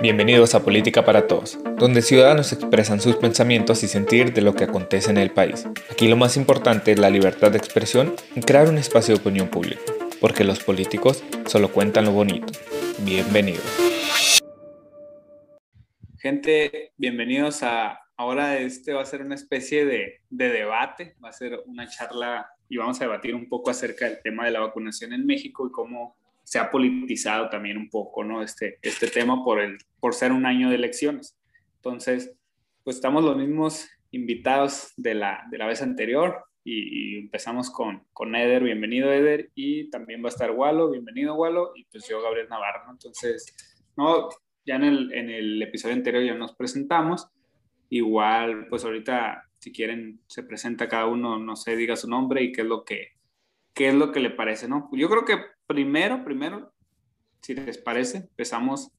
Bienvenidos a Política para Todos, donde ciudadanos expresan sus pensamientos y sentir de lo que acontece en el país. Aquí lo más importante es la libertad de expresión y crear un espacio de opinión pública, porque los políticos solo cuentan lo bonito. Bienvenidos. Gente, bienvenidos a ahora este va a ser una especie de, de debate, va a ser una charla y vamos a debatir un poco acerca del tema de la vacunación en México y cómo se ha politizado también un poco, ¿no? Este, este tema por, el, por ser un año de elecciones. Entonces, pues estamos los mismos invitados de la, de la vez anterior y, empezamos con, con Eder, bienvenido Eder, y también va a estar Walo, bienvenido Walo, y pues yo Gabriel Navarro, ¿no? Entonces, no, ya en el, en el episodio anterior ya nos presentamos, igual, pues ahorita, si quieren, se presenta cada uno, no sé, diga su nombre y qué es lo que, qué es lo que le parece, ¿no? Yo creo que primero, primero, si les parece, empezamos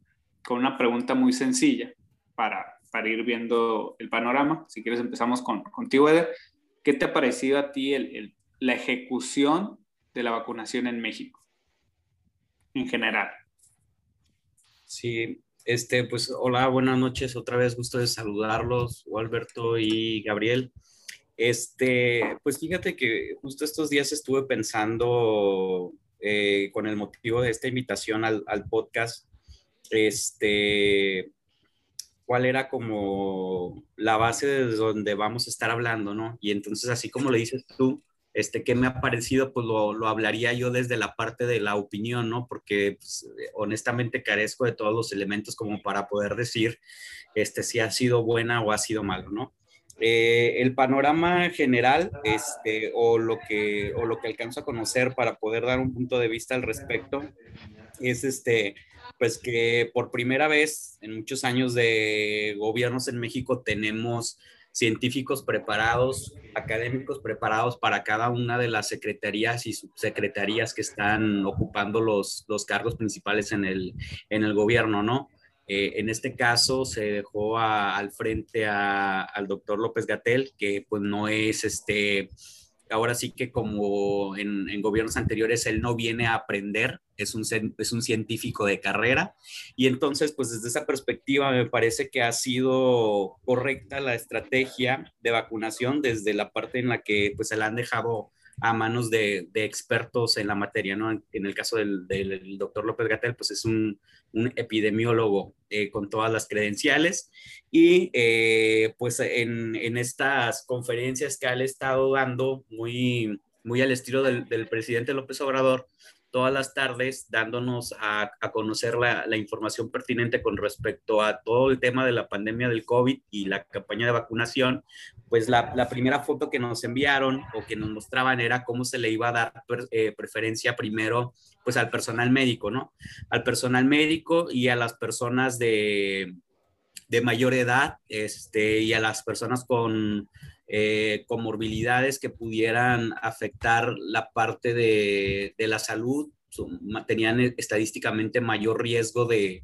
con una pregunta muy sencilla para, para ir viendo el panorama. Si quieres, empezamos con, contigo, Eder. ¿Qué te ha parecido a ti la ejecución de la vacunación en México en general? Sí, este, pues hola, buenas noches. Otra vez gusto de saludarlos, Alberto y Gabriel. Este, pues fíjate que justo estos días estuve pensando eh, con el motivo de esta invitación al, podcast, este, cuál era como la base de donde vamos a estar hablando, ¿no? Y entonces, así como le dices tú, este, ¿qué me ha parecido? Pues lo, lo, hablaría yo desde la parte de la opinión, ¿no? Porque pues, honestamente carezco de todos los elementos como para poder decir este, si ha sido buena o ha sido malo, ¿no? Eh, el panorama general este, o, lo que, o lo que alcanzo a conocer para poder dar un punto de vista al respecto es este, pues que por primera vez en muchos años de gobiernos en México tenemos científicos preparados, académicos preparados para cada una de las secretarías y subsecretarías que están ocupando los, los cargos principales en el, en el gobierno, ¿no? Eh, en este caso se dejó al frente al doctor López Gatel, que pues no es este, ahora sí que como en, gobiernos anteriores, él no viene a aprender, es un, es un científico de carrera. Y entonces, pues desde esa perspectiva me parece que ha sido correcta la estrategia de vacunación desde la parte en la que pues se la han dejado a manos de, expertos en la materia, ¿no? En el caso del, doctor López Gatel, pues es un, epidemiólogo eh, con todas las credenciales y eh, pues en, estas conferencias que ha estado dando muy, muy al estilo del, del presidente López Obrador, todas las tardes dándonos a, conocer la, información pertinente con respecto a todo el tema de la pandemia del COVID y la campaña de vacunación, pues la, primera foto que nos enviaron o que nos mostraban era cómo se le iba a dar eh, preferencia primero pues al personal médico, ¿no? Al personal médico y a las personas de, de mayor edad este, y a las personas con eh, comorbilidades que pudieran afectar la parte de, la salud, tenían estadísticamente mayor riesgo de,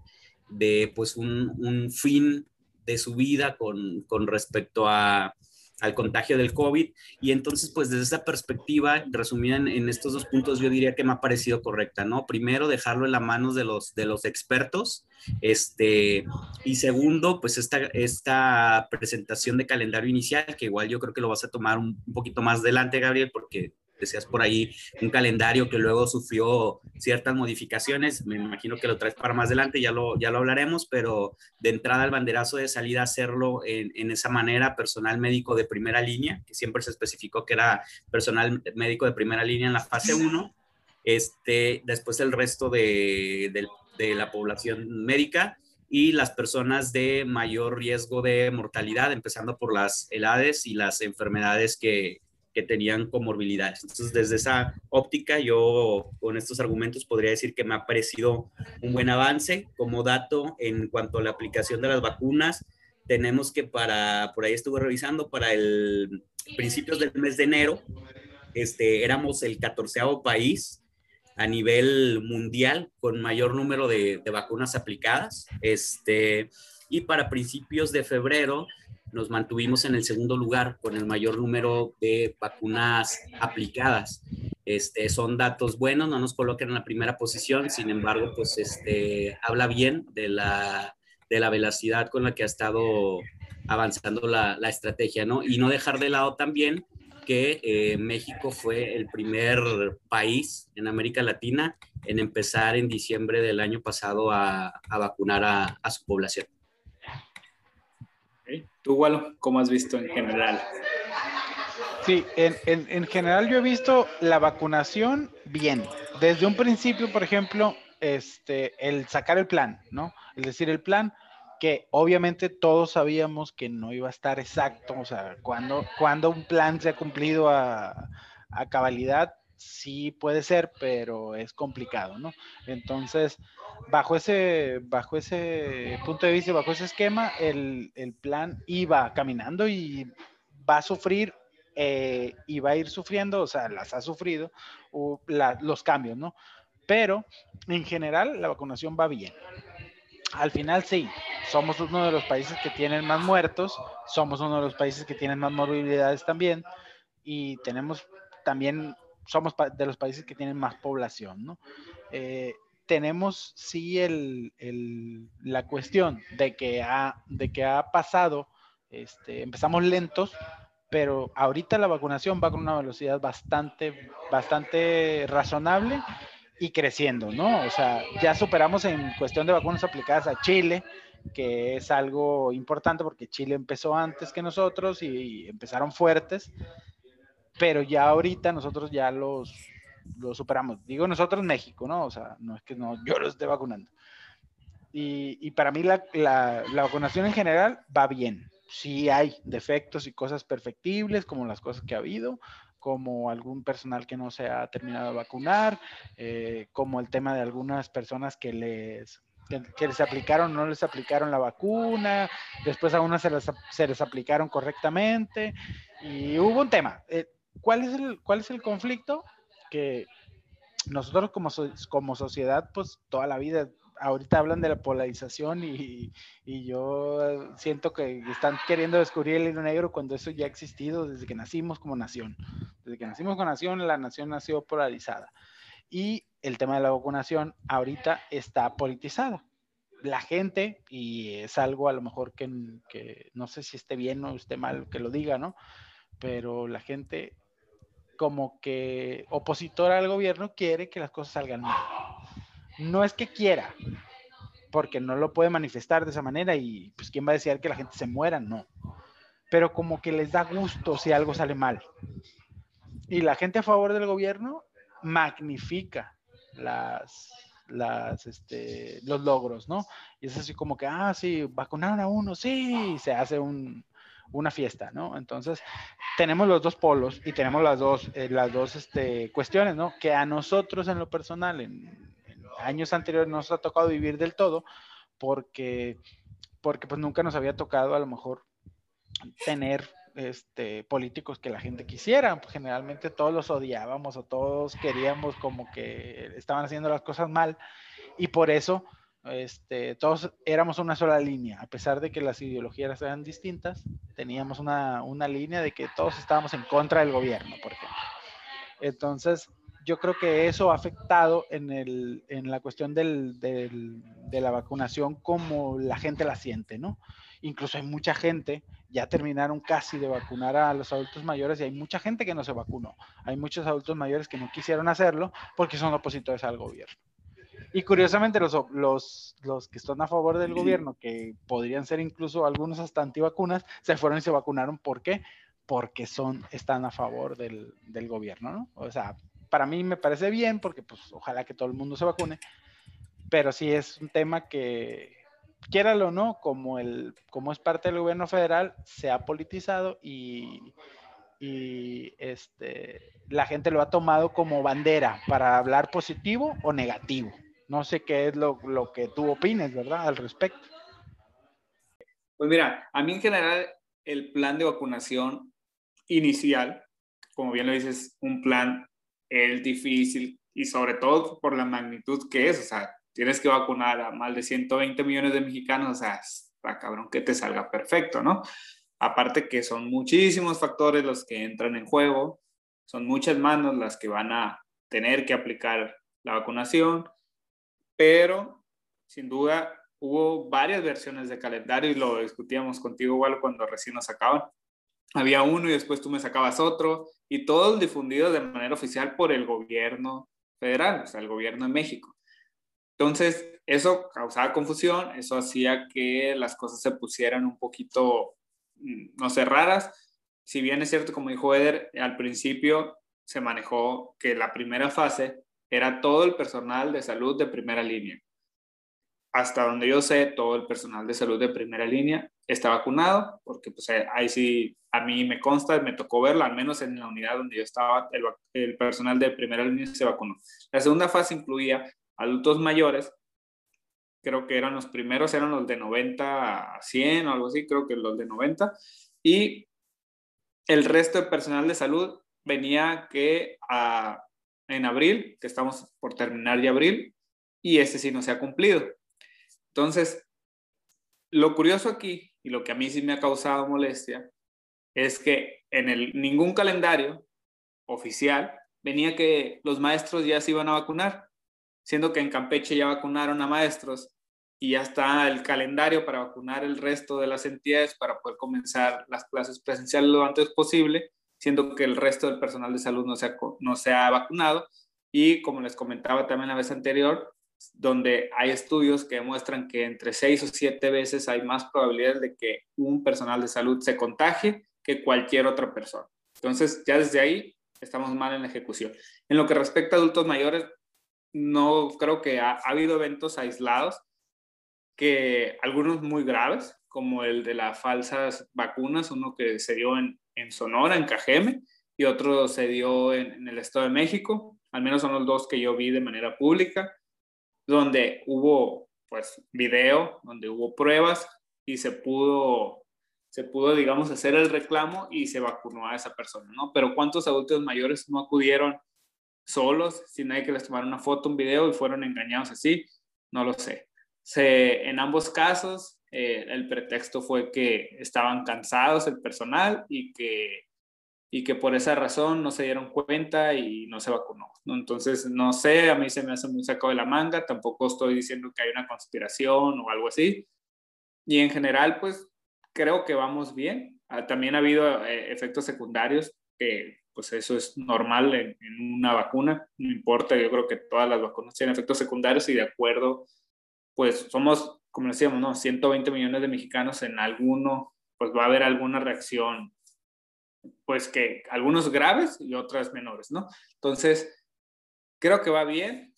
pues un, fin de su vida con, con respecto a, al contagio del COVID. Y entonces, pues desde esa perspectiva, resumida en, estos dos puntos, yo diría que me ha parecido correcta, ¿no? Primero, dejarlo en las manos de los, de los expertos. Este, y segundo, pues esta, esta presentación de calendario inicial, que igual yo creo que lo vas a tomar un, un poquito más adelante, Gabriel, porque decías por ahí, un calendario que luego sufrió ciertas modificaciones, me imagino que lo traes para más adelante, ya lo, ya lo hablaremos, pero de entrada al banderazo de salida hacerlo en, en esa manera, personal médico de primera línea, que siempre se especificó que era personal médico de primera línea en la fase 1, este, después el resto de, de, de la población médica y las personas de mayor riesgo de mortalidad, empezando por las edades y las enfermedades que, que tenían comorbilidades. Entonces, desde esa óptica, yo con estos argumentos podría decir que me ha parecido un buen avance. Como dato, en cuanto a la aplicación de las vacunas, tenemos que para, por ahí estuve revisando, para el principios del mes de enero, este, éramos el catorceavo país a nivel mundial con mayor número de, de vacunas aplicadas. Este, y para principios de febrero nos mantuvimos en el segundo lugar con el mayor número de vacunas aplicadas. Este, son datos buenos, no nos colocan en la primera posición, sin embargo, pues este, habla bien de la, de la velocidad con la que ha estado avanzando la, la estrategia, ¿no? Y no dejar de lado también que eh, México fue el primer país en América Latina en empezar en diciembre del año pasado a, a vacunar a, a, su población. ¿Tú, Walo, cómo has visto en general? Sí, en, en, en, general yo he visto la vacunación bien. Desde un principio, por ejemplo, este, el sacar el plan, ¿no? Es decir, el plan que obviamente todos sabíamos que no iba a estar exacto, o sea, cuando, cuando un plan se ha cumplido a, a cabalidad, sí puede ser, pero es complicado, ¿no? Entonces, bajo ese, bajo ese punto de vista, bajo ese esquema, el, el plan iba caminando y va a sufrir eh, y va a ir sufriendo, o sea, las ha sufrido la, los cambios, ¿no? Pero en general la vacunación va bien. Al final sí, somos uno de los países que tienen más muertos, somos uno de los países que tienen más morbilidades también y tenemos también, somos de los países que tienen más población, ¿no? Eh, tenemos sí el, el, la cuestión de que ha, de que ha pasado, este, empezamos lentos, pero ahorita la vacunación va con una velocidad bastante, bastante razonable y creciendo, ¿no? O sea, ya superamos en cuestión de vacunas aplicadas a Chile, que es algo importante porque Chile empezó antes que nosotros y empezaron fuertes, pero ya ahorita nosotros ya los, los superamos. Digo nosotros México, ¿no? O sea, no es que no, yo los esté vacunando. Y, y para mí la, la, la, vacunación en general va bien. Sí hay defectos y cosas perfectibles, como las cosas que ha habido, como algún personal que no se ha terminado de vacunar, eh, como el tema de algunas personas que les, que, les aplicaron no les aplicaron la vacuna, después a unas se se les aplicaron correctamente y hubo un tema. Eh, ¿cuál, es el, ¿Cuál es el conflicto? Que nosotros como, como sociedad, pues toda la vida ahorita hablan de la polarización y, y, yo siento que están queriendo descubrir el hilo negro cuando eso ya ha existido desde que nacimos como nación. Desde que nacimos como nación, la nación sido polarizada. Y el tema de la vacunación ahorita está politizado. La gente, y es algo a lo mejor que, que no sé si esté bien o esté mal que lo diga, ¿no? Pero la gente como que opositora al gobierno quiere que las cosas salgan mal no es que quiera, porque no lo puede manifestar de esa manera y pues quién va a decir que la gente se muera, no. Pero como que les da gusto si algo sale mal. Y la gente a favor del gobierno magnifica las, este, los logros, ¿no? Y es así como que, ah, sí, vacunaron a uno, sí, se hace un, una fiesta, ¿no? Entonces, tenemos los dos polos y tenemos las dos, eh, las dos este, cuestiones, ¿no? Que a nosotros en lo personal, en, años anteriores nos ha tocado vivir del todo porque, porque pues nunca nos había tocado a lo mejor tener este, políticos que la gente quisiera. Generalmente todos los odiábamos o todos queríamos como que estaban haciendo las cosas mal y por eso este, todos éramos una sola línea, a pesar de que las ideologías eran distintas, teníamos una, una línea de que todos estábamos en contra del gobierno, por ejemplo. Entonces, yo creo que eso ha afectado en, el, en la cuestión del, de la vacunación como la gente la siente, ¿no? Incluso hay mucha gente, ya terminaron casi de vacunar a los adultos mayores y hay mucha gente que no se vacunó. Hay muchos adultos mayores que no quisieron hacerlo porque son opositores al gobierno. Y curiosamente los, los, los que están a favor del gobierno, que podrían ser incluso algunos hasta antivacunas, se fueron y se vacunaron. ¿Por qué? Porque son, están a favor del, del gobierno, ¿no? O sea, para mí me parece bien porque pues ojalá que todo el mundo se vacune, pero sí es un tema que, quiéralo o no, como, el, como es parte del gobierno federal, se ha politizado y, y este, la gente lo ha tomado como bandera para hablar positivo o negativo. No sé qué es lo, lo que tú opines, ¿verdad? Al respecto. Pues mira, a mí en general el plan de vacunación inicial, como bien lo dices, un plan es difícil y sobre todo por la magnitud que es, o sea, tienes que vacunar a más de 120 millones de mexicanos, o sea, está cabrón que te salga perfecto, ¿no? Aparte que son muchísimos factores los que entran en juego, son muchas manos las que van a tener que aplicar la vacunación, pero sin duda hubo varias versiones de calendario y lo discutíamos contigo igual cuando recién nos sacaban. Había uno y después tú me sacabas otro y todos difundidos de manera oficial por el gobierno federal, o sea, el gobierno de México. Entonces, eso causaba confusión, eso hacía que las cosas se pusieran un poquito, mm, no sé, raras. Si bien es cierto, como dijo Eder, al principio se manejó que la primera fase era todo el personal de salud de primera línea. Hasta donde yo sé, todo el personal de salud de primera línea está vacunado, porque pues ahí sí a mí me consta, me tocó verlo, al menos en la unidad donde yo estaba, el, personal de primera línea se vacunó. La segunda fase incluía adultos mayores, creo que eran los primeros, eran los de 90 a 100 o algo así, creo que los de 90, y el resto de personal de salud venía que a, en abril, que estamos por terminar ya abril, y ese sí no se ha cumplido. Entonces, lo curioso aquí, y lo que a mí sí me ha causado molestia, es que en el, ningún calendario oficial venía que los maestros ya se iban a vacunar, siendo que en Campeche ya vacunaron a maestros y ya está el calendario para vacunar el resto de las entidades para poder comenzar las clases presenciales lo antes posible, siendo que el resto del personal de salud no se ha, no se vacunado. Y como les comentaba también la vez anterior, donde hay estudios que demuestran que entre seis o siete veces hay más probabilidades de que un personal de salud se contagie que cualquier otra persona. Entonces, ya desde ahí estamos mal en la ejecución. En lo que respecta a adultos mayores, no creo que ha, habido eventos aislados, que algunos muy graves, como el de las falsas vacunas, uno que se dio en, en Sonora, en Cajeme, y otro se dio en, el Estado de México, al menos son los dos que yo vi de manera pública, donde hubo pues video, donde hubo pruebas y se pudo se pudo, digamos, hacer el reclamo y se vacunó a esa persona, ¿no? Pero ¿cuántos adultos mayores no acudieron solos, sin nadie que les tomara una foto, un video y fueron engañados así? No lo sé. Se, en ambos casos, eh, el pretexto fue que estaban cansados el personal y que, y que por esa razón no se dieron cuenta y no se vacunó. Entonces, no sé, a mí se me hace muy sacado de la manga, tampoco estoy diciendo que hay una conspiración o algo así. Y en general, pues creo que vamos bien. Ah, también ha habido eh, efectos secundarios, que pues eso es normal en, una vacuna, no importa, yo creo que todas las vacunas tienen efectos secundarios y de acuerdo, pues somos, como decíamos, ¿no? 120 millones de mexicanos en alguno, pues va a haber alguna reacción, pues que algunos graves y otras menores, ¿no? Entonces, creo que va bien,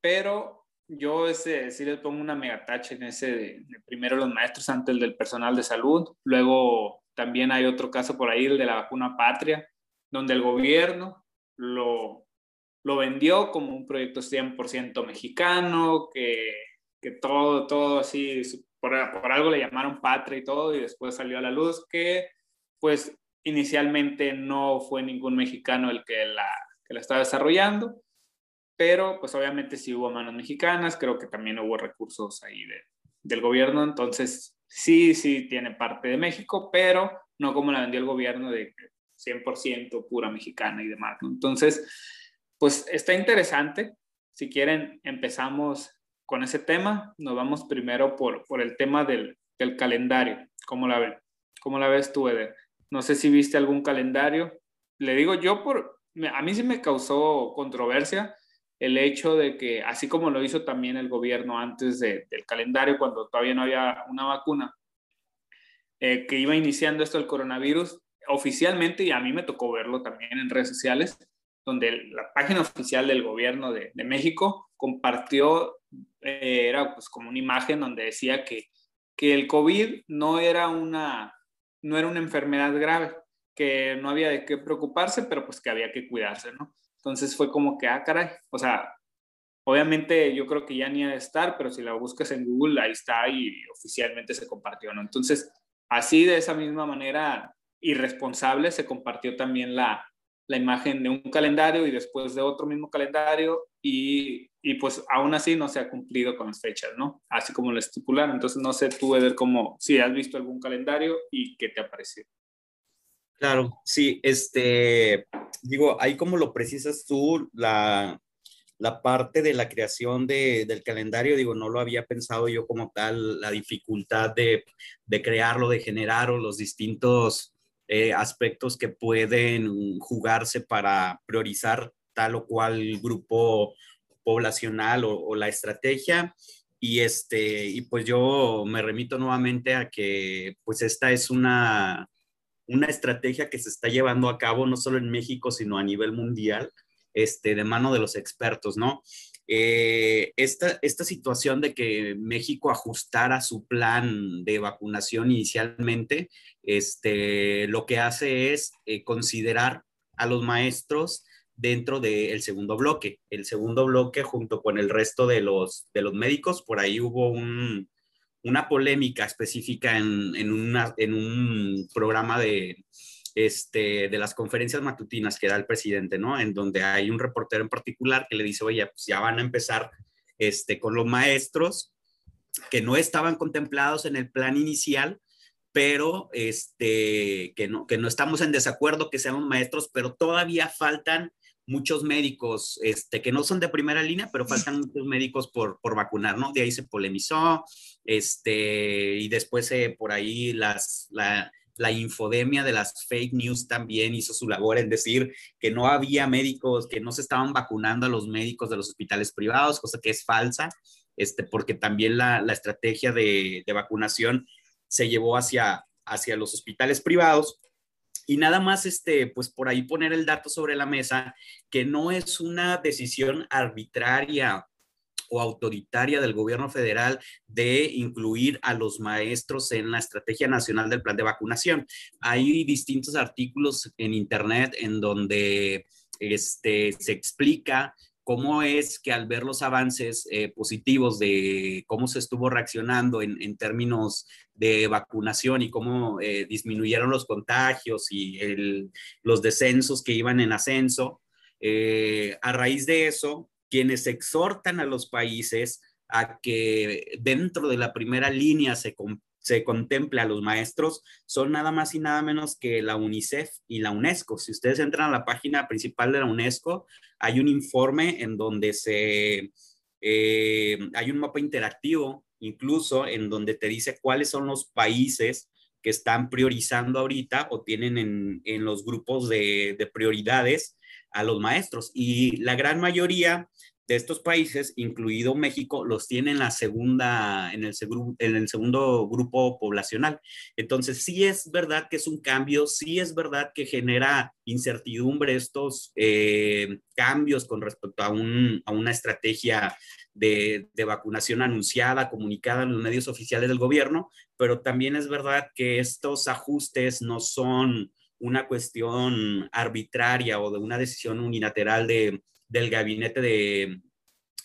pero yo ese sí les pongo una megatacha en ese de, primero los maestros antes el del personal de salud, luego también hay otro caso por ahí, el de la vacuna patria, donde el gobierno lo, lo vendió como un proyecto 100% mexicano, que, que, todo, todo así, por, por algo le llamaron patria y todo, y después salió a la luz que pues inicialmente no fue ningún mexicano el que la, que la estaba desarrollando pero pues obviamente sí hubo manos mexicanas, creo que también hubo recursos ahí de, del gobierno, entonces sí, sí tiene parte de México, pero no como la vendió el gobierno de 100% pura mexicana y demás. Entonces, pues está interesante. Si quieren, empezamos con ese tema. Nos vamos primero por, por el tema del, del calendario. ¿Cómo la ven? ¿Cómo la ves tú, Eder? No sé si viste algún calendario. Le digo yo por, a mí sí me causó controversia el hecho de que, así como lo hizo también el gobierno antes del calendario, cuando todavía no había una vacuna, eh, que iba iniciando esto el coronavirus, oficialmente, y a mí me tocó verlo también en redes sociales, donde la página oficial del gobierno de, México compartió, eh, era pues como una imagen donde decía que, que el COVID no era, una, no era una enfermedad grave, que no había de qué preocuparse, pero pues que había que cuidarse, ¿no? Entonces fue como que, ah, caray, o sea, obviamente yo creo que ya ni ha de estar, pero si la buscas en Google, ahí está y oficialmente se compartió, ¿no? Entonces, así de esa misma manera irresponsable se compartió también la, la imagen de un calendario y después de otro mismo calendario y, y, pues aún así no se ha cumplido con las fechas, ¿no? Así como lo estipularon. Entonces no sé tú, Eder, cómo, si has visto algún calendario y qué te ha parecido. Claro, sí, este, digo, ahí como lo precisas tú, la, la parte de la creación del calendario, digo, no lo había pensado yo como tal, la dificultad de, de crearlo, de generar o los distintos eh, aspectos que pueden jugarse para priorizar tal o cual grupo poblacional o, la estrategia. Y, este, y pues yo me remito nuevamente a que pues esta es una, una estrategia que se está llevando a cabo no solo en México, sino a nivel mundial este, de mano de los expertos, ¿no? Eh, esta, esta situación de que México ajustara su plan de vacunación inicialmente, este, lo que hace es eh, considerar a los maestros dentro del segundo bloque. El segundo bloque junto con el resto de los, de los médicos, por ahí hubo una polémica específica en, en un programa de, este, de las conferencias matutinas que da el presidente, ¿no? En donde hay un reportero en particular que le dice, oye, pues ya van a empezar este, con los maestros que no estaban contemplados en el plan inicial, pero este, que, no, que no estamos en desacuerdo que sean maestros, pero todavía faltan muchos médicos este, que no son de primera línea, pero faltan muchos médicos por, por vacunar, ¿no? De ahí se polemizó, este, y después eh, por ahí la, la infodemia de las fake news también hizo su labor en decir que no había médicos, que no se estaban vacunando a los médicos de los hospitales privados, cosa que es falsa, este, porque también la, estrategia de, vacunación se llevó hacia, hacia los hospitales privados. Y nada más, este, pues por ahí poner el dato sobre la mesa, que no es una decisión arbitraria o autoritaria del gobierno federal de incluir a los maestros en la estrategia nacional del plan de vacunación. Hay distintos artículos en Internet en donde este, se explica cómo es que al ver los avances eh, positivos de cómo se estuvo reaccionando en, términos de vacunación y cómo eh, disminuyeron los contagios y los descensos que iban en ascenso, eh, a raíz de eso, quienes exhortan a los países a que dentro de la primera línea se, se contemple a los maestros son nada más y nada menos que la UNICEF y la UNESCO. Si ustedes entran a la página principal de la UNESCO, hay un informe en donde se, eh, hay un mapa interactivo incluso en donde te dice cuáles son los países que están priorizando ahorita o tienen en, en los grupos de, de prioridades a los maestros. Y la gran mayoría de estos países, incluido México, los tiene en la segunda, en el, segundo grupo poblacional. Entonces, sí es verdad que es un cambio, sí es verdad que genera incertidumbre estos eh, cambios con respecto a una estrategia de, de, vacunación anunciada, comunicada en los medios oficiales del gobierno, pero también es verdad que estos ajustes no son una cuestión arbitraria o de una decisión unilateral de, del gabinete de,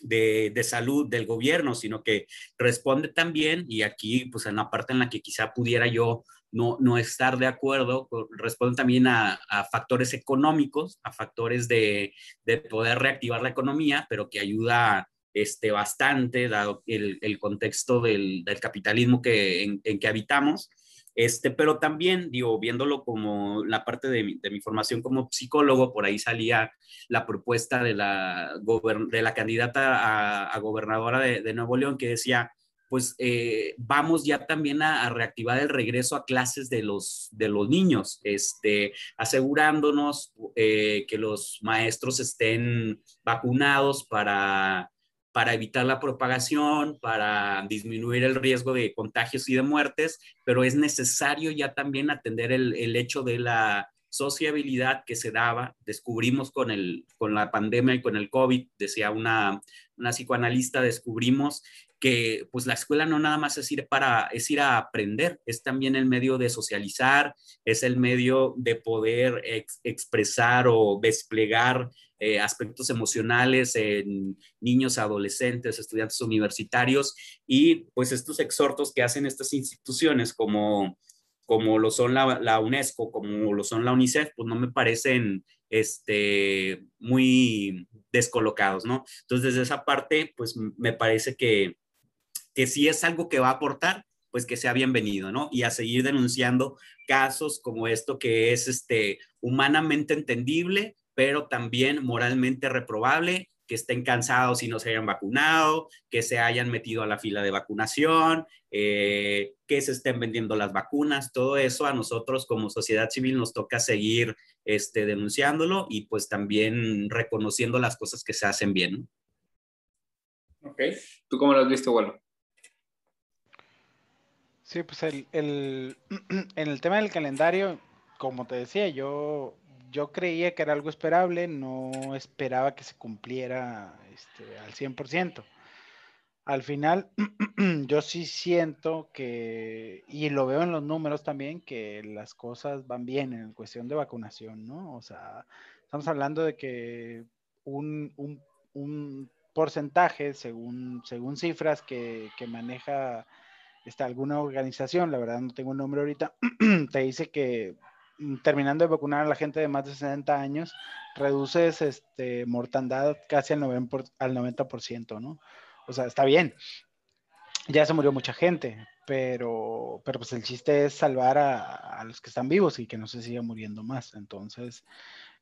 de, salud del gobierno, sino que responde también, y aquí pues en la parte en la que quizá pudiera yo no, no estar de acuerdo, responde también a, factores económicos, a factores de, de, poder reactivar la economía, pero que ayuda este, bastante, dado el, el contexto del, del capitalismo que, en, en que habitamos. Este, pero también, digo, viéndolo como la parte de mi, de mi, formación como psicólogo, por ahí salía la propuesta de la, de la candidata a, gobernadora de, de, Nuevo León que decía, pues eh, vamos ya también a, a, reactivar el regreso a clases de los, de los niños, este, asegurándonos eh, que los maestros estén vacunados para para evitar la propagación, para disminuir el riesgo de contagios y de muertes, pero es necesario ya también atender el, hecho de la sociabilidad que se daba. Descubrimos con, el, con la pandemia y con el COVID, decía una, una psicoanalista, descubrimos que pues la escuela no nada más es ir para es ir a aprender, es también el medio de socializar, es el medio de poder expresar o desplegar eh, aspectos emocionales en niños, adolescentes, estudiantes universitarios y pues estos exhortos que hacen estas instituciones como, como lo son la, la UNESCO, como lo son la UNICEF, pues no me parecen este, muy descolocados, ¿no? Entonces, desde esa parte, pues me parece que, que si es algo que va a aportar, pues que sea bienvenido, ¿no? Y a seguir denunciando casos como esto que es este, humanamente entendible, pero también moralmente reprobable que estén cansados y no se hayan vacunado, que se hayan metido a la fila de vacunación, eh, que se estén vendiendo las vacunas, todo eso a nosotros como sociedad civil nos toca seguir este, denunciándolo y pues también reconociendo las cosas que se hacen bien. Ok, ¿tú cómo lo has visto, bueno? Sí, pues el, el, en el tema del calendario, como te decía, yo yo creía que era algo esperable, no esperaba que se cumpliera este, al 100%. Al final, yo sí siento que, y lo veo en los números también, que las cosas van bien en cuestión de vacunación, ¿no? O sea, estamos hablando de que un, porcentaje, según, según cifras que, que maneja esta, alguna organización, la verdad no tengo el nombre ahorita, te dice que terminando de vacunar a la gente de más de 60 años, reduces este, mortandad casi al 90%, al 90%, ¿no? O sea, está bien. Ya se murió mucha gente, pero, pero pues el chiste es salvar a, los que están vivos y que no se siga muriendo más. Entonces,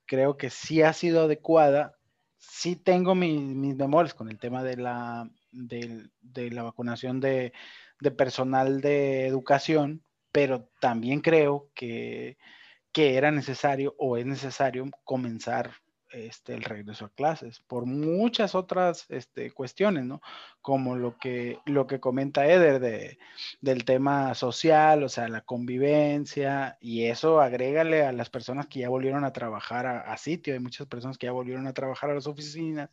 creo que sí ha sido adecuada. Sí tengo mis, mis memorias con el tema de la, de, de la vacunación de, de personal de educación, pero también creo que que era necesario o es necesario comenzar este, el regreso a clases por muchas otras este, cuestiones, ¿no? Como lo que, lo que comenta Eder de, del tema social, o sea, la convivencia, y eso agrégale a las personas que ya volvieron a trabajar a, sitio, hay muchas personas que ya volvieron a trabajar a las oficinas,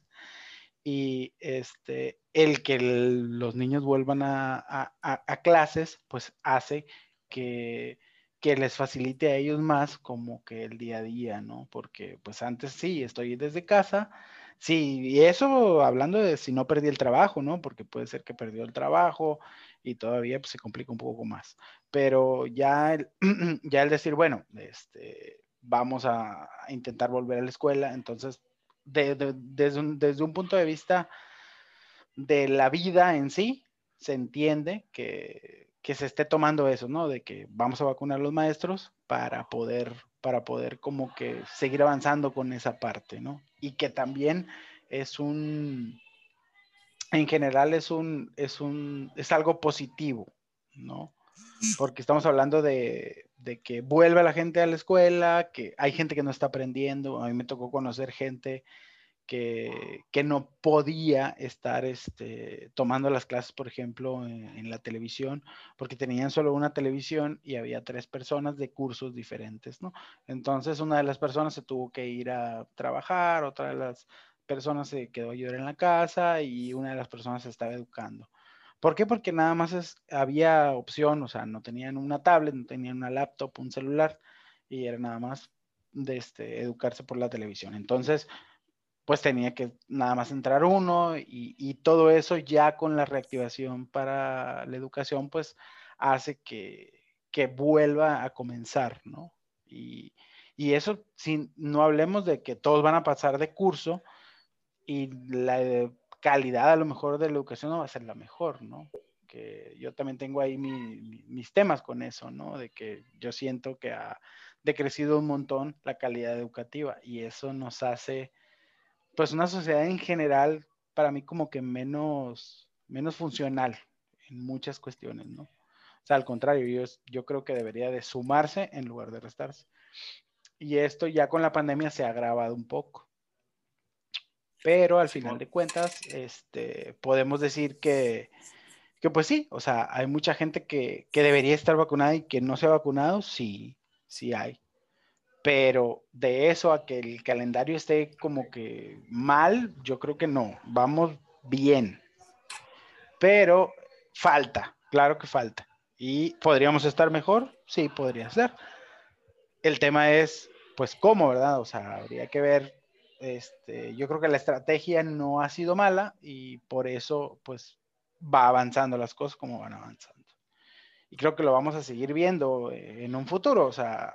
y este, el que los niños vuelvan a, a clases, pues hace que que les facilite a ellos más como que el día a día, ¿no? Porque pues antes sí, estoy desde casa, sí, y eso hablando de si no perdí el trabajo, ¿no? Porque puede ser que perdió el trabajo y todavía pues, se complica un poco más. Pero ya el, ya el decir, bueno, este, vamos a intentar volver a la escuela, entonces desde, desde un punto de vista de la vida en sí, se entiende que que se esté tomando eso, ¿no? De que vamos a vacunar a los maestros para poder, para poder como que seguir avanzando con esa parte, ¿no? Y que también es un, en general es un, es un, es algo positivo, ¿no? Porque estamos hablando de, de que vuelve la gente a la escuela, que hay gente que no está aprendiendo, a mí me tocó conocer gente que, no podía estar este, tomando las clases, por ejemplo, en, la televisión, porque tenían solo una televisión y había tres personas de cursos diferentes, ¿no? Entonces una de las personas se tuvo que ir a trabajar, otra de las personas se quedó a ayudar en la casa y una de las personas se estaba educando. ¿Por qué? Porque nada más había opción, o sea, no tenían una tablet, no tenían una laptop, un celular, y era nada más de este, educarse por la televisión. Entonces, pues tenía que nada más entrar uno y, todo eso ya con la reactivación para la educación, pues hace que, vuelva a comenzar, ¿no? Y, eso, si no hablemos de que todos van a pasar de curso y la calidad a lo mejor de la educación no va a ser la mejor, ¿no? Que yo también tengo ahí mis temas con eso, ¿no? De que yo siento que ha decrecido un montón la calidad educativa y eso nos hace pues una sociedad en general, para mí como que menos, menos funcional en muchas cuestiones, ¿no? O sea, al contrario, yo, creo que debería de sumarse en lugar de restarse. Y esto ya con la pandemia se ha agravado un poco. Pero al final de cuentas, este, podemos decir que, que pues sí, o sea, hay mucha gente que, que debería estar vacunada y que no se ha vacunado, sí, sí hay pero de eso a que el calendario esté como que mal, yo creo que no, vamos bien, pero falta, claro que falta. ¿Y podríamos estar mejor? Sí, podría ser. El tema es, pues, cómo, ¿verdad? O sea, habría que ver, este, yo creo que la estrategia no ha sido mala y por eso, pues, va avanzando las cosas como van avanzando. Y creo que lo vamos a seguir viendo en un futuro, o sea,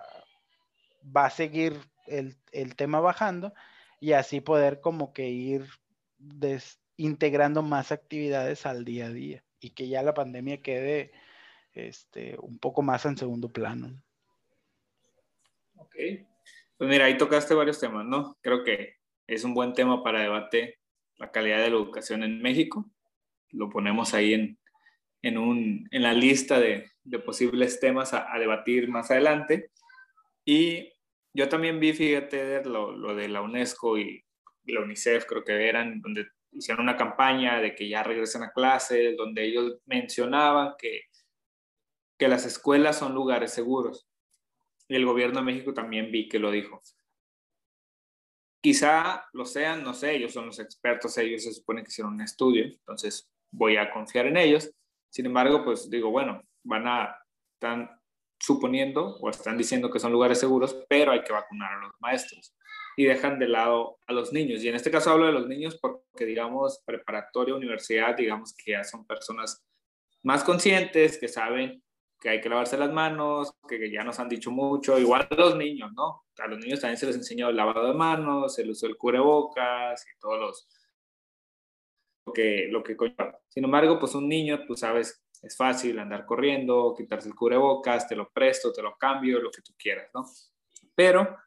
va a seguir el, tema bajando y así poder como que ir integrando más actividades al día a día y que ya la pandemia quede este, un poco más en segundo plano. Ok, pues mira, ahí tocaste varios temas, ¿no? Creo que es un buen tema para debate la calidad de la educación en México. Lo ponemos ahí en, en, un, en la lista de, de posibles temas a, a, debatir más adelante. Y yo también vi, fíjate, lo, lo de la UNESCO y la UNICEF, creo que eran, donde hicieron una campaña de que ya regresen a clase, donde ellos mencionaban que, que las escuelas son lugares seguros. Y el gobierno de México también vi que lo dijo. Quizá lo sean, no sé, ellos son los expertos, ellos se supone que hicieron un estudio, entonces voy a confiar en ellos. Sin embargo, pues digo, bueno, van a, están suponiendo o están diciendo que son lugares seguros, pero hay que vacunar a los maestros y dejan de lado a los niños. Y en este caso hablo de los niños porque, digamos, preparatoria, universidad, digamos que ya son personas más conscientes, que saben que hay que lavarse las manos, que ya nos han dicho mucho, igual a los niños, ¿no? A los niños también se les enseñó el lavado de manos, el uso del cubrebocas y todos los lo que, lo que Sin embargo, pues un niño, tú sabes, es fácil andar corriendo, quitarse el cubrebocas, te lo presto, te lo cambio, lo que tú quieras, ¿no? Pero,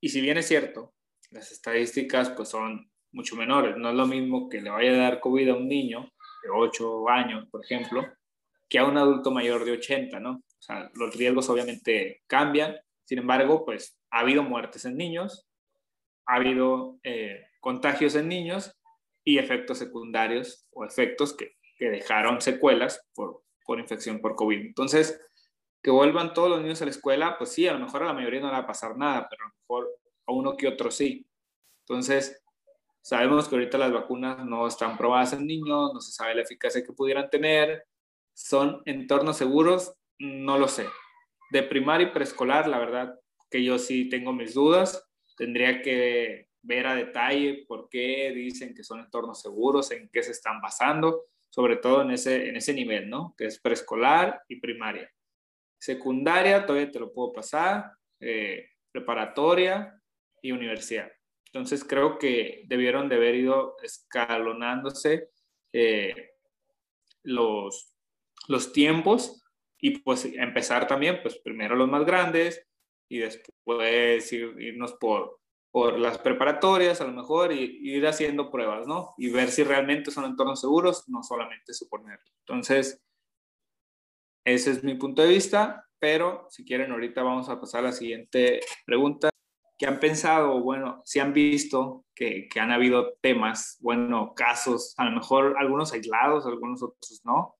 y si bien es cierto, las estadísticas pues son mucho menores. No es lo mismo que le vaya a dar COVID a un niño de 8 años, por ejemplo, que a un adulto mayor de 80, ¿no? O sea, los riesgos obviamente cambian. Sin embargo, pues ha habido muertes en niños, ha habido eh, contagios en niños y efectos secundarios o efectos que, que dejaron secuelas por, por infección por COVID. Entonces, que vuelvan todos los niños a la escuela, pues sí, a lo mejor a la mayoría no le va a pasar nada, pero a lo mejor a uno que otro sí. Entonces, sabemos que ahorita las vacunas no están probadas en niños, no se sabe la eficacia que pudieran tener, son entornos seguros, no lo sé. De primaria y preescolar, la verdad que yo sí tengo mis dudas, tendría que ver a detalle por qué dicen que son entornos seguros, en qué se están basando, sobre todo en ese, en ese nivel, ¿no? Que es preescolar y primaria. Secundaria, todavía te lo puedo pasar, eh, preparatoria y universidad. Entonces creo que debieron de haber ido escalonándose eh, los, los tiempos y pues empezar también, pues primero los más grandes y después irnos por, por las preparatorias a lo mejor y, ir haciendo pruebas, ¿no? Y ver si realmente son entornos seguros, no solamente suponer. Entonces, ese es mi punto de vista, pero si quieren ahorita vamos a pasar a la siguiente pregunta. ¿Qué han pensado? Bueno, si han visto que, que han habido temas, bueno, casos, a lo mejor algunos aislados, algunos otros no,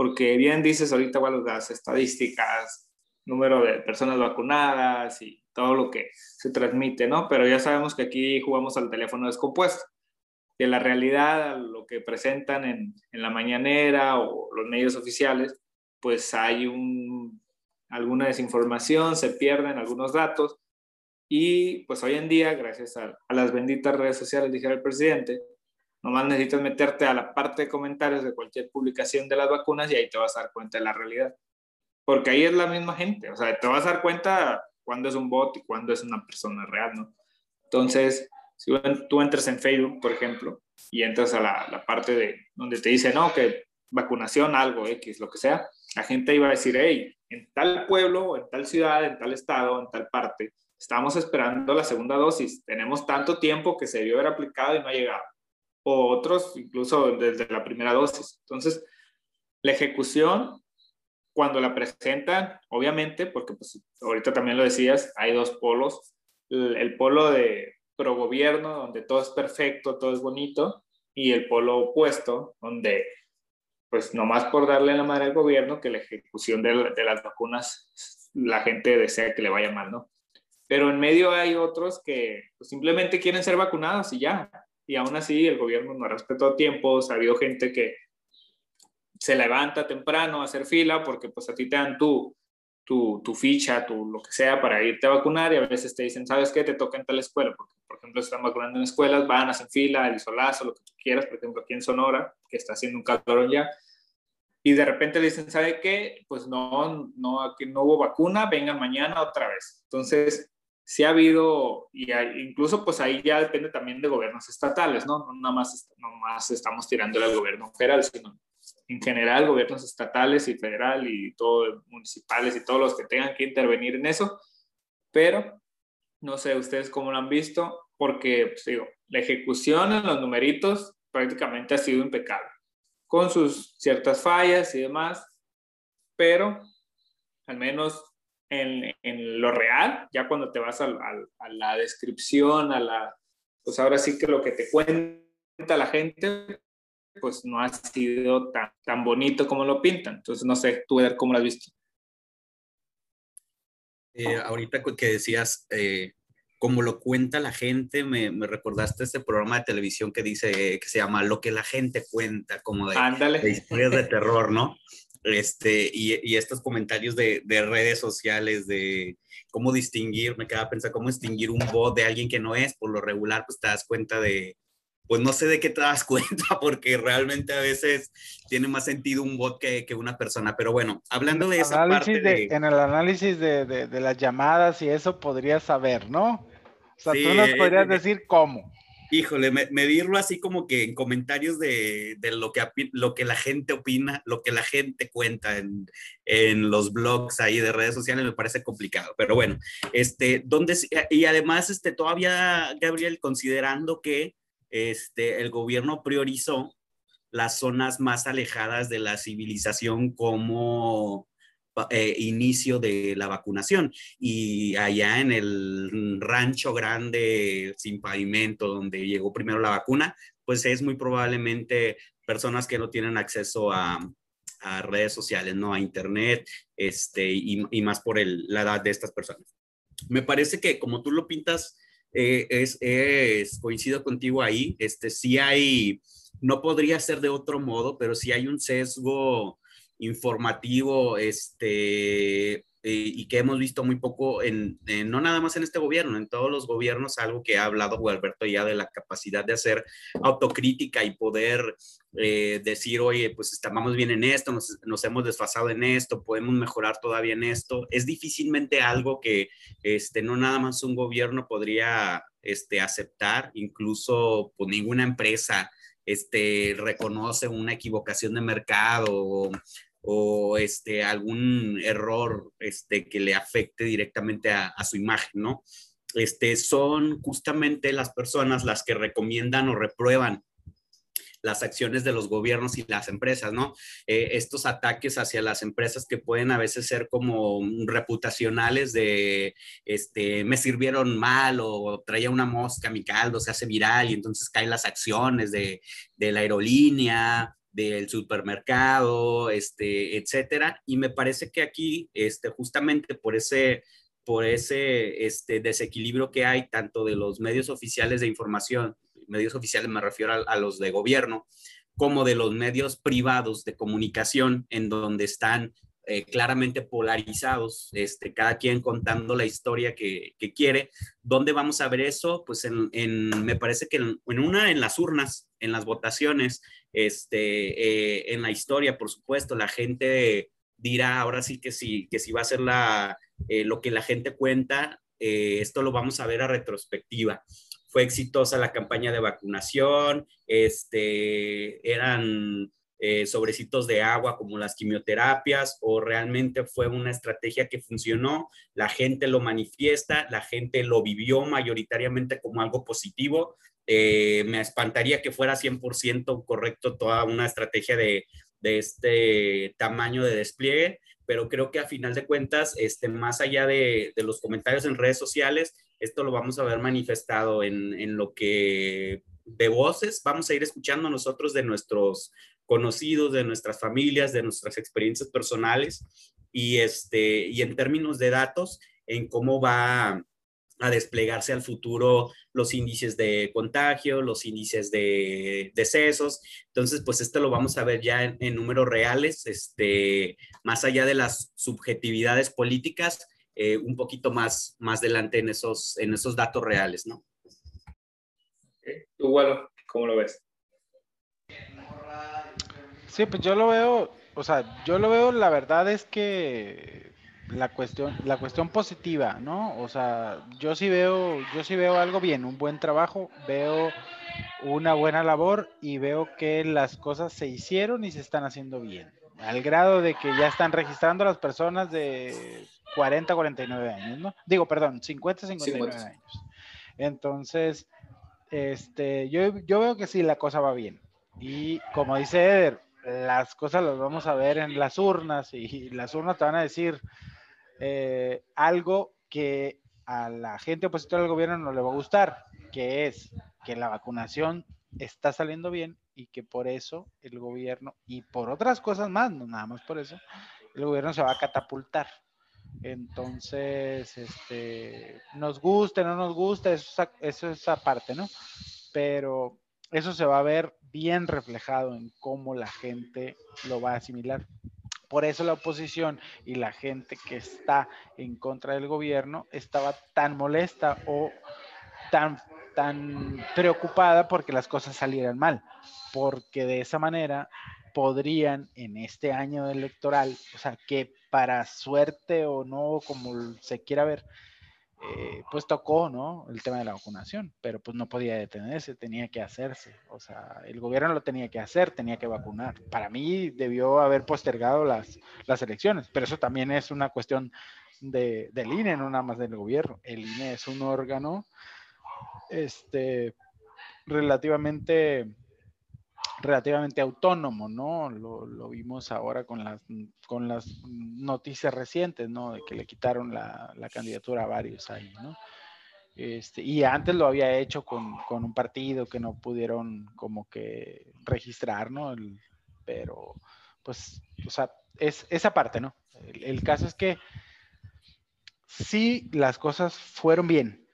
porque bien dices ahorita, bueno, las estadísticas, número de personas vacunadas y todo lo que se transmite, ¿no? Pero ya sabemos que aquí jugamos al teléfono descompuesto, que la realidad, lo que presentan en, en la mañanera o los medios oficiales, pues hay un, alguna desinformación, se pierden algunos datos y pues hoy en día, gracias a, a las benditas redes sociales, dijera el presidente, Nomás necesitas meterte a la parte de comentarios de cualquier publicación de las vacunas y ahí te vas a dar cuenta de la realidad. Porque ahí es la misma gente. O sea, te vas a dar cuenta cuándo es un bot y cuándo es una persona real, ¿no? Entonces, si tú entras en Facebook, por ejemplo, y entras a la, la parte de donde te dice, no, que vacunación, algo, X, lo que sea, la gente iba a decir, hey, en tal pueblo, en tal ciudad, en tal estado, en tal parte, estamos esperando la segunda dosis. Tenemos tanto tiempo que se debió haber aplicado y no ha llegado o otros incluso desde la primera dosis. Entonces, la ejecución, cuando la presentan, obviamente, porque pues, ahorita también lo decías, hay dos polos. El, polo de pro gobierno, donde todo es perfecto, todo es bonito, y el polo opuesto, donde pues nomás por darle la madre al gobierno que la ejecución de, de, las vacunas la gente desea que le vaya mal, ¿no? Pero en medio hay otros que pues, simplemente quieren ser vacunados y ya y aún así el gobierno no respetó tiempos, ha habido gente que se levanta temprano a hacer fila porque pues a ti te dan tu, tu, tu, ficha, tu lo que sea para irte a vacunar y a veces te dicen, ¿sabes qué? Te toca en tal escuela, porque por ejemplo están vacunando en escuelas, van, hacen fila, el solazo, lo que tú quieras, por ejemplo aquí en Sonora, que está haciendo un calorón ya, y de repente le dicen, ¿sabe qué? Pues no, no, aquí no hubo vacuna, vengan mañana otra vez. Entonces, sí ha habido, y incluso pues ahí ya depende también de gobiernos estatales, ¿no? No nada más, no más estamos tirándole al gobierno federal, sino en general gobiernos estatales y federal y todo, municipales y todos los que tengan que intervenir en eso. Pero no sé ustedes cómo lo han visto porque, pues, digo, la ejecución en los numeritos prácticamente ha sido impecable, con sus ciertas fallas y demás, pero al menos en, en lo real, ya cuando te vas a, a, la descripción, a la, pues ahora sí que lo que te cuenta la gente, pues no ha sido tan, tan bonito como lo pintan. Entonces, no sé, tú, ver cómo lo has visto. Eh, ahorita que decías, eh, como lo cuenta la gente, me, me, recordaste este programa de televisión que dice, que se llama Lo que la gente cuenta, como de, de historias de terror, ¿no? Este, y, y estos comentarios de, de, redes sociales, de cómo distinguir, me queda pensar cómo distinguir un bot de alguien que no es, por lo regular, pues te das cuenta de, pues no sé de qué te das cuenta, porque realmente a veces tiene más sentido un bot que, que una persona. Pero bueno, hablando de esa parte. De, en el análisis de, de, las llamadas y eso podrías saber, ¿no? O sea, tú nos eh, podrías eh, decir cómo. Híjole, medirlo así como que en comentarios de, de, lo, que, lo que la gente opina, lo que la gente cuenta en, en, los blogs ahí de redes sociales me parece complicado. Pero bueno, este, ¿dónde, y además, este, todavía, Gabriel, considerando que este, el gobierno priorizó las zonas más alejadas de la civilización como eh, inicio de la vacunación. Y allá en el rancho grande sin pavimento donde llegó primero la vacuna, pues es muy probablemente personas que no tienen acceso a, redes sociales, ¿no? A internet, este, y, y más por el, la edad de estas personas. Me parece que como tú lo pintas, eh, es, es, coincido contigo ahí, este, sí hay, no podría ser de otro modo, pero sí hay un sesgo informativo, este, y que hemos visto muy poco en, no nada más en este gobierno, en todos los gobiernos, algo que ha hablado Alberto ya de la capacidad de hacer autocrítica y poder eh, decir, oye, pues estamos bien en esto, nos, nos, hemos desfasado en esto, podemos mejorar todavía en esto. Es difícilmente algo que este, no nada más un gobierno podría este, aceptar, incluso pues, ninguna empresa este, reconoce una equivocación de mercado o, o este, algún error este, que le afecte directamente a, su imagen, ¿no? Este, son justamente las personas las que recomiendan o reprueban las acciones de los gobiernos y las empresas, ¿no? Eh, estos ataques hacia las empresas que pueden a veces ser como reputacionales de, este, me sirvieron mal o traía una mosca mi caldo, se hace viral y entonces caen las acciones de, de la aerolínea del supermercado, este, etcétera. Y me parece que aquí, este, justamente por ese, por ese este, desequilibrio que hay tanto de los medios oficiales de información, medios oficiales me refiero a, los de gobierno, como de los medios privados de comunicación, en donde están eh, claramente polarizados, este, cada quien contando la historia que, quiere. ¿Dónde vamos a ver eso? Pues en, en me parece que en, una, en las urnas, en las votaciones, este, eh, en la historia, por supuesto, la gente dirá ahora sí que sí, que si va a ser eh, lo que la gente cuenta, eh, esto lo vamos a ver a retrospectiva. Fue exitosa la campaña de vacunación, este, eran sobrecitos de agua como las quimioterapias o realmente fue una estrategia que funcionó, la gente lo manifiesta, la gente lo vivió mayoritariamente como algo positivo. Eh, me espantaría que fuera 100% correcto toda una estrategia de, de, este tamaño de despliegue, pero creo que a final de cuentas, este, más allá de, de los comentarios en redes sociales, esto lo vamos a ver manifestado en, en lo que de voces vamos a ir escuchando nosotros de nuestros conocidos, de nuestras familias, de nuestras experiencias personales y, este, y en términos de datos, en cómo va a desplegarse al futuro los índices de contagio, los índices de decesos. Entonces, pues esto lo vamos a ver ya en, en números reales, este, más allá de las subjetividades políticas, eh, un poquito más, más adelante en esos, en esos datos reales, ¿no? ¿Tú, bueno, cómo lo ves? Sí, pues yo lo veo, o sea, yo lo veo, la verdad es que la cuestión, la cuestión positiva, ¿no? O sea, yo sí veo, yo sí veo algo bien, un buen trabajo, veo una buena labor y veo que las cosas se hicieron y se están haciendo bien, al grado de que ya están registrando a las personas de 40, 49 años, ¿no? Digo, perdón, 50, 59 50. años. Entonces, este, yo, yo veo que sí, la cosa va bien. Y como dice Eder, las cosas las vamos a ver en las urnas y, las urnas te van a decir eh, algo que a la gente opositora al gobierno no le va a gustar, que es que la vacunación está saliendo bien y que por eso el gobierno, y por otras cosas más, no nada más por eso, el gobierno se va a catapultar. Entonces, este, nos guste, no nos gusta, eso, es aparte, ¿no? Pero eso se va a ver bien reflejado en cómo la gente lo va a asimilar. Por eso la oposición y la gente que está en contra del gobierno estaba tan molesta o tan, tan preocupada porque las cosas salieran mal, porque de esa manera podrían en este año electoral, o sea, que para suerte o no, como se quiera ver, eh, pues tocó, ¿no? El tema de la vacunación, pero pues no podía detenerse, tenía que hacerse. O sea, el gobierno lo tenía que hacer, tenía que vacunar. Para mí debió haber postergado las, las elecciones, pero eso también es una cuestión de, del INE, no nada más del gobierno. El INE es un órgano este, relativamente relativamente autónomo, ¿no? Lo, vimos ahora con las, con las noticias recientes, ¿no? De que le quitaron la, candidatura a varios ahí, ¿no? Este, y antes lo había hecho con, un partido que no pudieron como que registrar, ¿no? pero, pues, o sea, es esa parte, ¿no? el caso es que sí, las cosas fueron bien,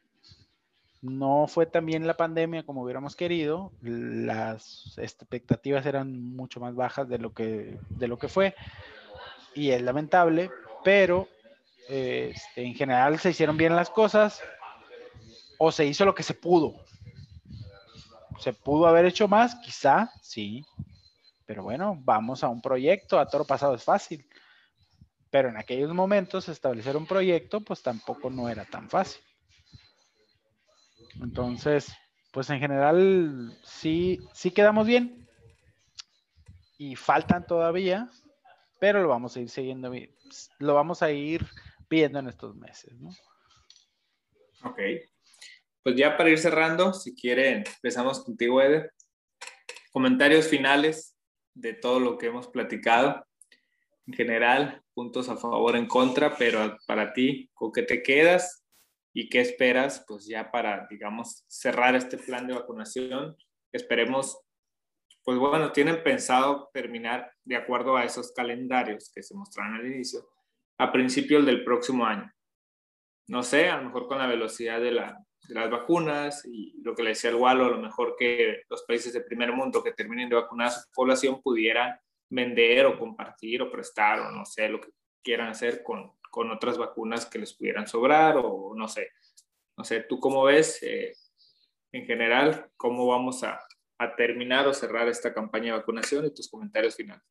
no fue tan bien la pandemia como hubiéramos querido, las expectativas eran mucho más bajas de lo que, de lo que fue y es lamentable, pero este, en general se hicieron bien las cosas o se hizo lo que se pudo. ¿Se pudo haber hecho más? Quizá, sí. Pero bueno, vamos a un proyecto, a todo pasado es fácil. Pero en aquellos momentos establecer un proyecto pues tampoco no era tan fácil. Entonces, pues en general sí, sí quedamos bien. Y faltan todavía, pero lo vamos a ir siguiendo, lo vamos a ir viendo en estos meses, ¿no? Ok. Pues ya para ir cerrando, si quieren, empezamos contigo, Eder. Comentarios finales de todo lo que hemos platicado. En general, puntos a favor, en contra, pero para ti, ¿con qué te quedas? ¿Y qué esperas? Pues ya para, digamos, cerrar este plan de vacunación, esperemos, pues bueno, tienen pensado terminar de acuerdo a esos calendarios que se mostraron al inicio, a principios del próximo año. No sé, a lo mejor con la velocidad de, la, de las vacunas y lo que le decía el Walo, a lo mejor que los países de primer mundo que terminen de vacunar a su población pudieran vender o compartir o prestar o no sé, lo que quieran hacer con, con otras vacunas que les pudieran sobrar o no sé. No sé, ¿tú cómo ves eh, en general cómo vamos a, terminar o cerrar esta campaña de vacunación y tus comentarios finales?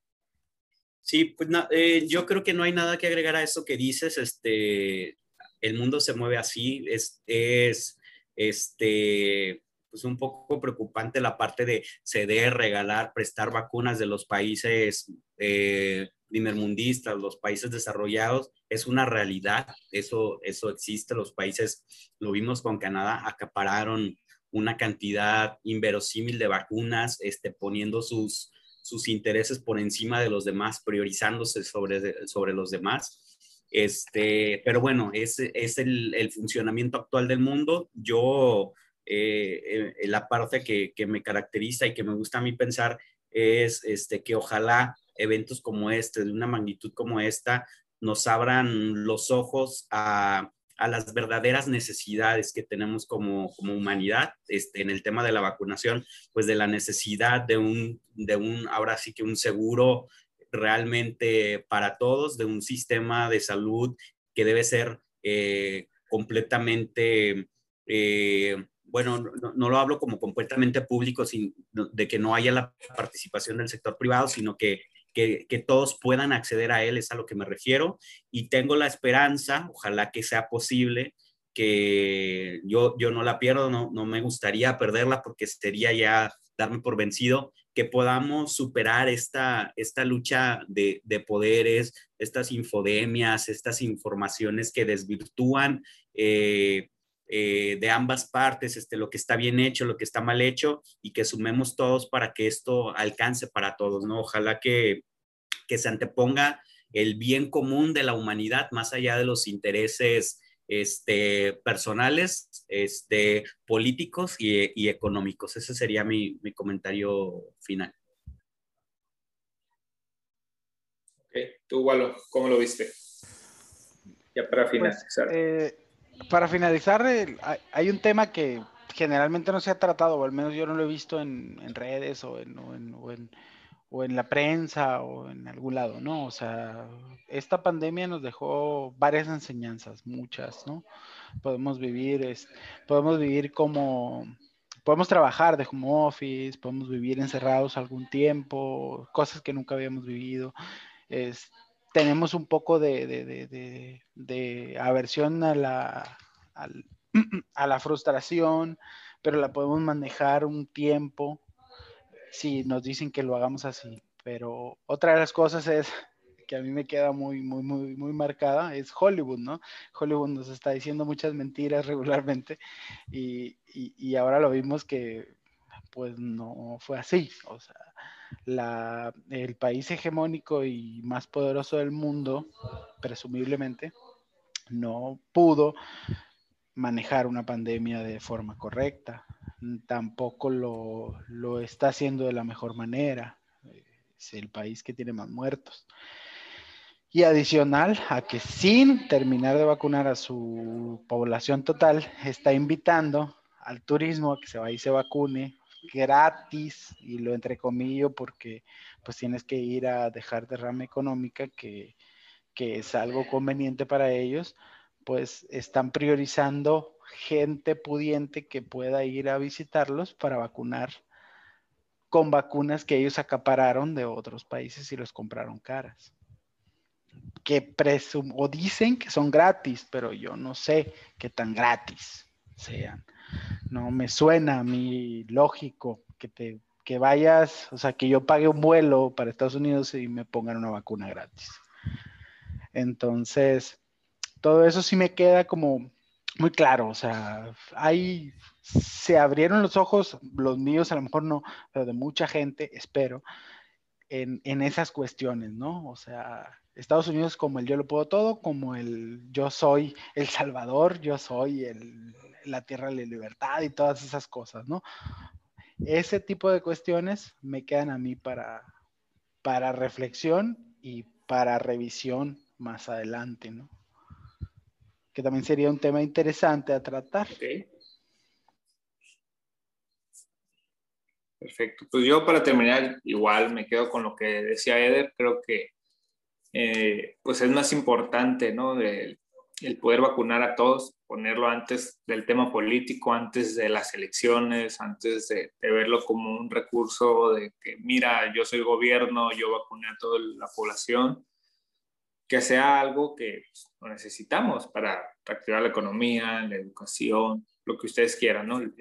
Sí, pues eh, yo creo que no hay nada que agregar a eso que dices. Este, el mundo se mueve así, es, es este, pues un poco preocupante la parte de ceder, regalar, prestar vacunas de los países eh, primermundistas, los países desarrollados, es una realidad, eso, eso existe, los países, lo vimos con Canadá, acapararon una cantidad inverosímil de vacunas, este, poniendo sus, sus intereses por encima de los demás, priorizándose sobre, sobre los demás. Este, pero bueno, es, es el, el funcionamiento actual del mundo. Yo, eh, eh, la parte que, que, me caracteriza y que me gusta a mí pensar es este, que ojalá eventos como este, de una magnitud como esta, nos abran los ojos a, las verdaderas necesidades que tenemos como, humanidad este, en el tema de la vacunación, pues de la necesidad de un, de un, ahora sí que un seguro realmente para todos, de un sistema de salud que debe ser eh, completamente, eh, bueno, no, lo hablo como completamente público, sin, de que no haya la participación del sector privado, sino que que, todos puedan acceder a él, es a lo que me refiero, y tengo la esperanza, ojalá que sea posible, que yo, yo no la pierdo, no, no me gustaría perderla porque sería ya darme por vencido, que podamos superar esta, esta lucha de, poderes, estas infodemias, estas informaciones que desvirtúan eh, eh, de ambas partes, este, lo que está bien hecho, lo que está mal hecho, y que sumemos todos para que esto alcance para todos, ¿no? Ojalá que, que se anteponga el bien común de la humanidad más allá de los intereses este, personales, este, políticos y, económicos. Ese sería mi, mi comentario final. Tú, Walo, ¿cómo lo viste? Ya para pues, finalizar. Eh, para finalizar, hay un tema que generalmente no se ha tratado, o al menos yo no lo he visto en, redes o en, la prensa o en algún lado, ¿no? O sea, esta pandemia nos dejó varias enseñanzas, muchas, ¿no? Podemos vivir, podemos vivir como, podemos trabajar de home office, podemos vivir encerrados algún tiempo, cosas que nunca habíamos vivido. Es, tenemos un poco de, aversión a la, a la frustración, pero la podemos manejar un tiempo si nos dicen que lo hagamos así. Pero otra de las cosas es que a mí me queda muy, muy, muy, muy marcada, es Hollywood, ¿no? Hollywood nos está diciendo muchas mentiras regularmente y, y ahora lo vimos que pues no fue así. O sea, la, el país hegemónico y más poderoso del mundo, presumiblemente, no pudo manejar una pandemia de forma correcta, tampoco lo, lo está haciendo de la mejor manera, es el país que tiene más muertos. Y adicional a que sin terminar de vacunar a su población total, está invitando al turismo a que se vaya y se vacune gratis, y lo entrecomillo porque pues tienes que ir a dejar derrama económica, que, que es algo conveniente para ellos, pues están priorizando gente pudiente que pueda ir a visitarlos para vacunar con vacunas que ellos acapararon de otros países y los compraron caras. Que presumo, o dicen que son gratis, pero yo no sé qué tan gratis sean. No me suena a mí lógico que te que vayas, o sea, que yo pague un vuelo para Estados Unidos y me pongan una vacuna gratis. Entonces, todo eso sí me queda como muy claro, o sea, ahí se abrieron los ojos, los míos a lo mejor no, pero de mucha gente, espero, en, en esas cuestiones, ¿no? O sea, Estados Unidos como el yo lo puedo todo, como el yo soy el Salvador, yo soy el, la tierra de la libertad y todas esas cosas, ¿no? Ese tipo de cuestiones me quedan a mí para, para reflexión y para revisión más adelante, ¿no? Que también sería un tema interesante a tratar. Perfecto. Pues yo para terminar, igual me quedo con lo que decía Eder, creo que eh, pues es más importante, ¿no? el poder vacunar a todos, ponerlo antes del tema político, antes de las elecciones, antes de, verlo como un recurso de que, mira, yo soy gobierno, yo vacuné a toda la población, que sea algo que pues, necesitamos para reactivar la economía, la educación, lo que ustedes quieran, ¿no? El,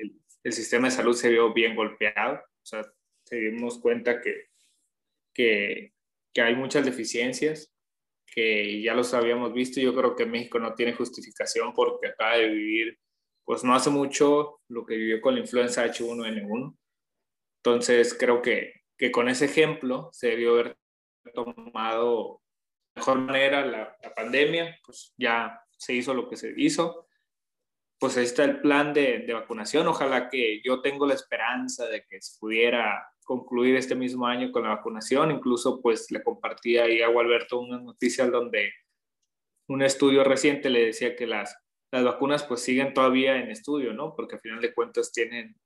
el sistema de salud se vio bien golpeado, o sea, se dimos cuenta que, que, que hay muchas deficiencias, que ya los habíamos visto. Yo creo que México no tiene justificación porque acaba de vivir, pues no hace mucho lo que vivió con la influenza H1N1. Entonces creo que, que con ese ejemplo se debió haber tomado de mejor manera la, la, pandemia, pues ya se hizo lo que se hizo. Pues ahí está el plan de, de vacunación. Ojalá que yo tengo la esperanza de que se pudiera concluir este mismo año con la vacunación. Incluso pues le compartía ahí a Alberto unas noticias donde un estudio reciente le decía que las, las vacunas pues siguen todavía en estudio, ¿no? Porque al final de cuentas tienen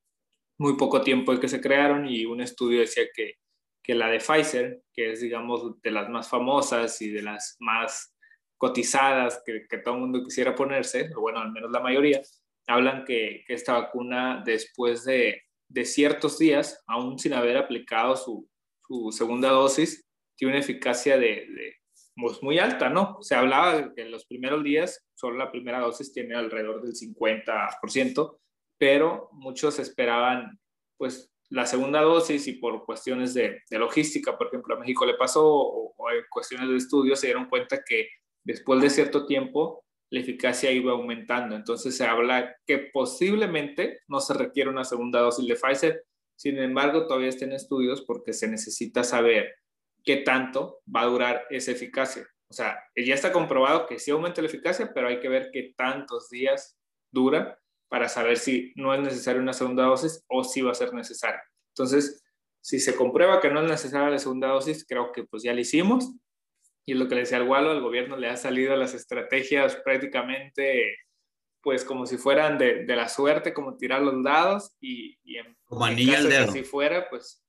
muy poco tiempo de que se crearon y un estudio decía que, que la de Pfizer, que es digamos de las más famosas y de las más cotizadas que, que todo el mundo quisiera ponerse, o bueno, al menos la mayoría, hablan que, que esta vacuna después de de ciertos días, aún sin haber aplicado su, segunda dosis, tiene una eficacia de, pues, muy alta, ¿no? Se hablaba que en los primeros días solo la primera dosis tiene alrededor del 50%, pero muchos esperaban pues la segunda dosis y por cuestiones de, logística, por ejemplo, a México le pasó o, o, en cuestiones de estudio se dieron cuenta que después de cierto tiempo la eficacia iba aumentando. Entonces se habla que posiblemente no se requiere una segunda dosis de Pfizer. Sin embargo, todavía están estudios porque se necesita saber qué tanto va a durar esa eficacia. O sea, ya está comprobado que sí aumenta la eficacia, pero hay que ver qué tantos días dura para saber si no es necesaria una segunda dosis o si va a ser necesaria. Entonces, si se comprueba que no es necesaria la segunda dosis, creo que pues ya la hicimos. Y lo que le decía al Gualo, al gobierno le ha salido las estrategias prácticamente pues como si fueran de, de la suerte, como tirar los dados y, y en, como anillo al dedo. si fuera, pues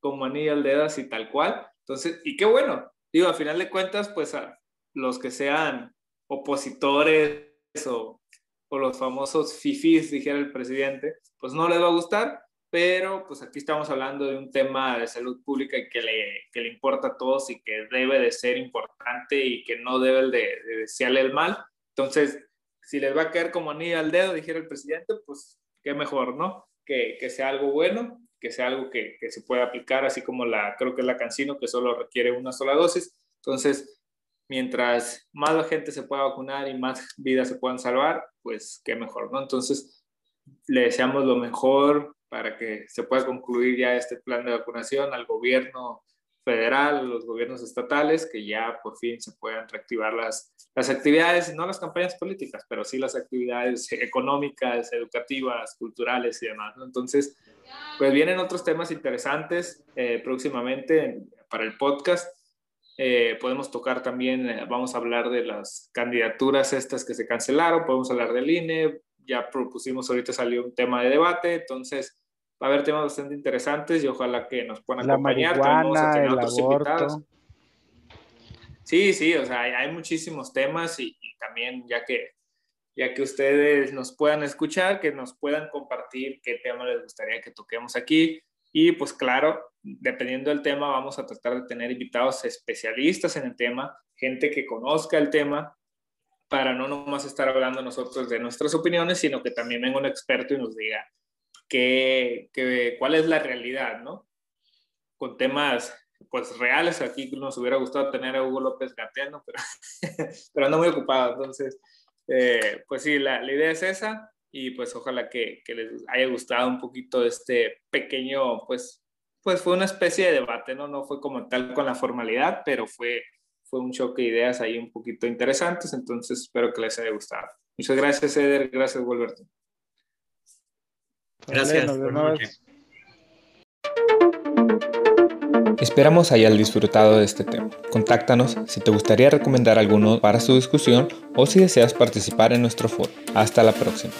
como anillo al dedo, así tal cual. Entonces, y qué bueno, digo, a final de cuentas, pues a los que sean opositores o, o los famosos fifis, dijera el presidente, pues no les va a gustar, pero pues aquí estamos hablando de un tema de salud pública que le, que le importa a todos y que debe de ser importante y que no debe de, de desearle el mal. Entonces, si les va a caer como anillo al dedo, dijera el presidente, pues qué mejor, ¿no? Que, que sea algo bueno que sea algo que, que, se pueda aplicar, así como la, creo que es la Cancino, que solo requiere una sola dosis. Entonces, mientras más gente se pueda vacunar y más vidas se puedan salvar, pues qué mejor, ¿no? Entonces, le deseamos lo mejor para que se pueda concluir ya este plan de vacunación al gobierno federal, los gobiernos estatales, que ya por fin se puedan reactivar las, las actividades, no las campañas políticas, pero sí las actividades económicas, educativas, culturales y demás. ¿no? Entonces, pues vienen otros temas interesantes eh, próximamente para el podcast. Eh, podemos tocar también, eh, vamos a hablar de las candidaturas estas que se cancelaron, podemos hablar del INE, ya propusimos ahorita salió un tema de debate, entonces va a haber temas bastante interesantes y ojalá que nos puedan La acompañar. Vamos a tener otros aborto. invitados. Sí, sí, o sea, hay, hay muchísimos temas y, y también ya que ya que ustedes nos puedan escuchar, que nos puedan compartir qué tema les gustaría que toquemos aquí. Y pues claro, dependiendo del tema, vamos a tratar de tener invitados especialistas en el tema, gente que conozca el tema, para no nomás estar hablando nosotros de nuestras opiniones, sino que también venga un experto y nos diga qué, qué, cuál es la realidad, ¿no? Con temas pues reales, aquí nos hubiera gustado tener a Hugo López gateando, pero, pero ando muy ocupado, entonces eh, pues sí, la, la, idea es esa y pues ojalá que, que, les haya gustado un poquito este pequeño, pues, pues fue una especie de debate, ¿no? No fue como tal con la formalidad, pero fue, fue un choque de ideas ahí un poquito interesantes, entonces espero que les haya gustado. Muchas gracias, Eder, gracias, Wolverto. Gracias. Buenas noches. Esperamos hayas disfrutado de este tema. Contáctanos si te gustaría recomendar alguno para su discusión o si deseas participar en nuestro foro. Hasta la próxima.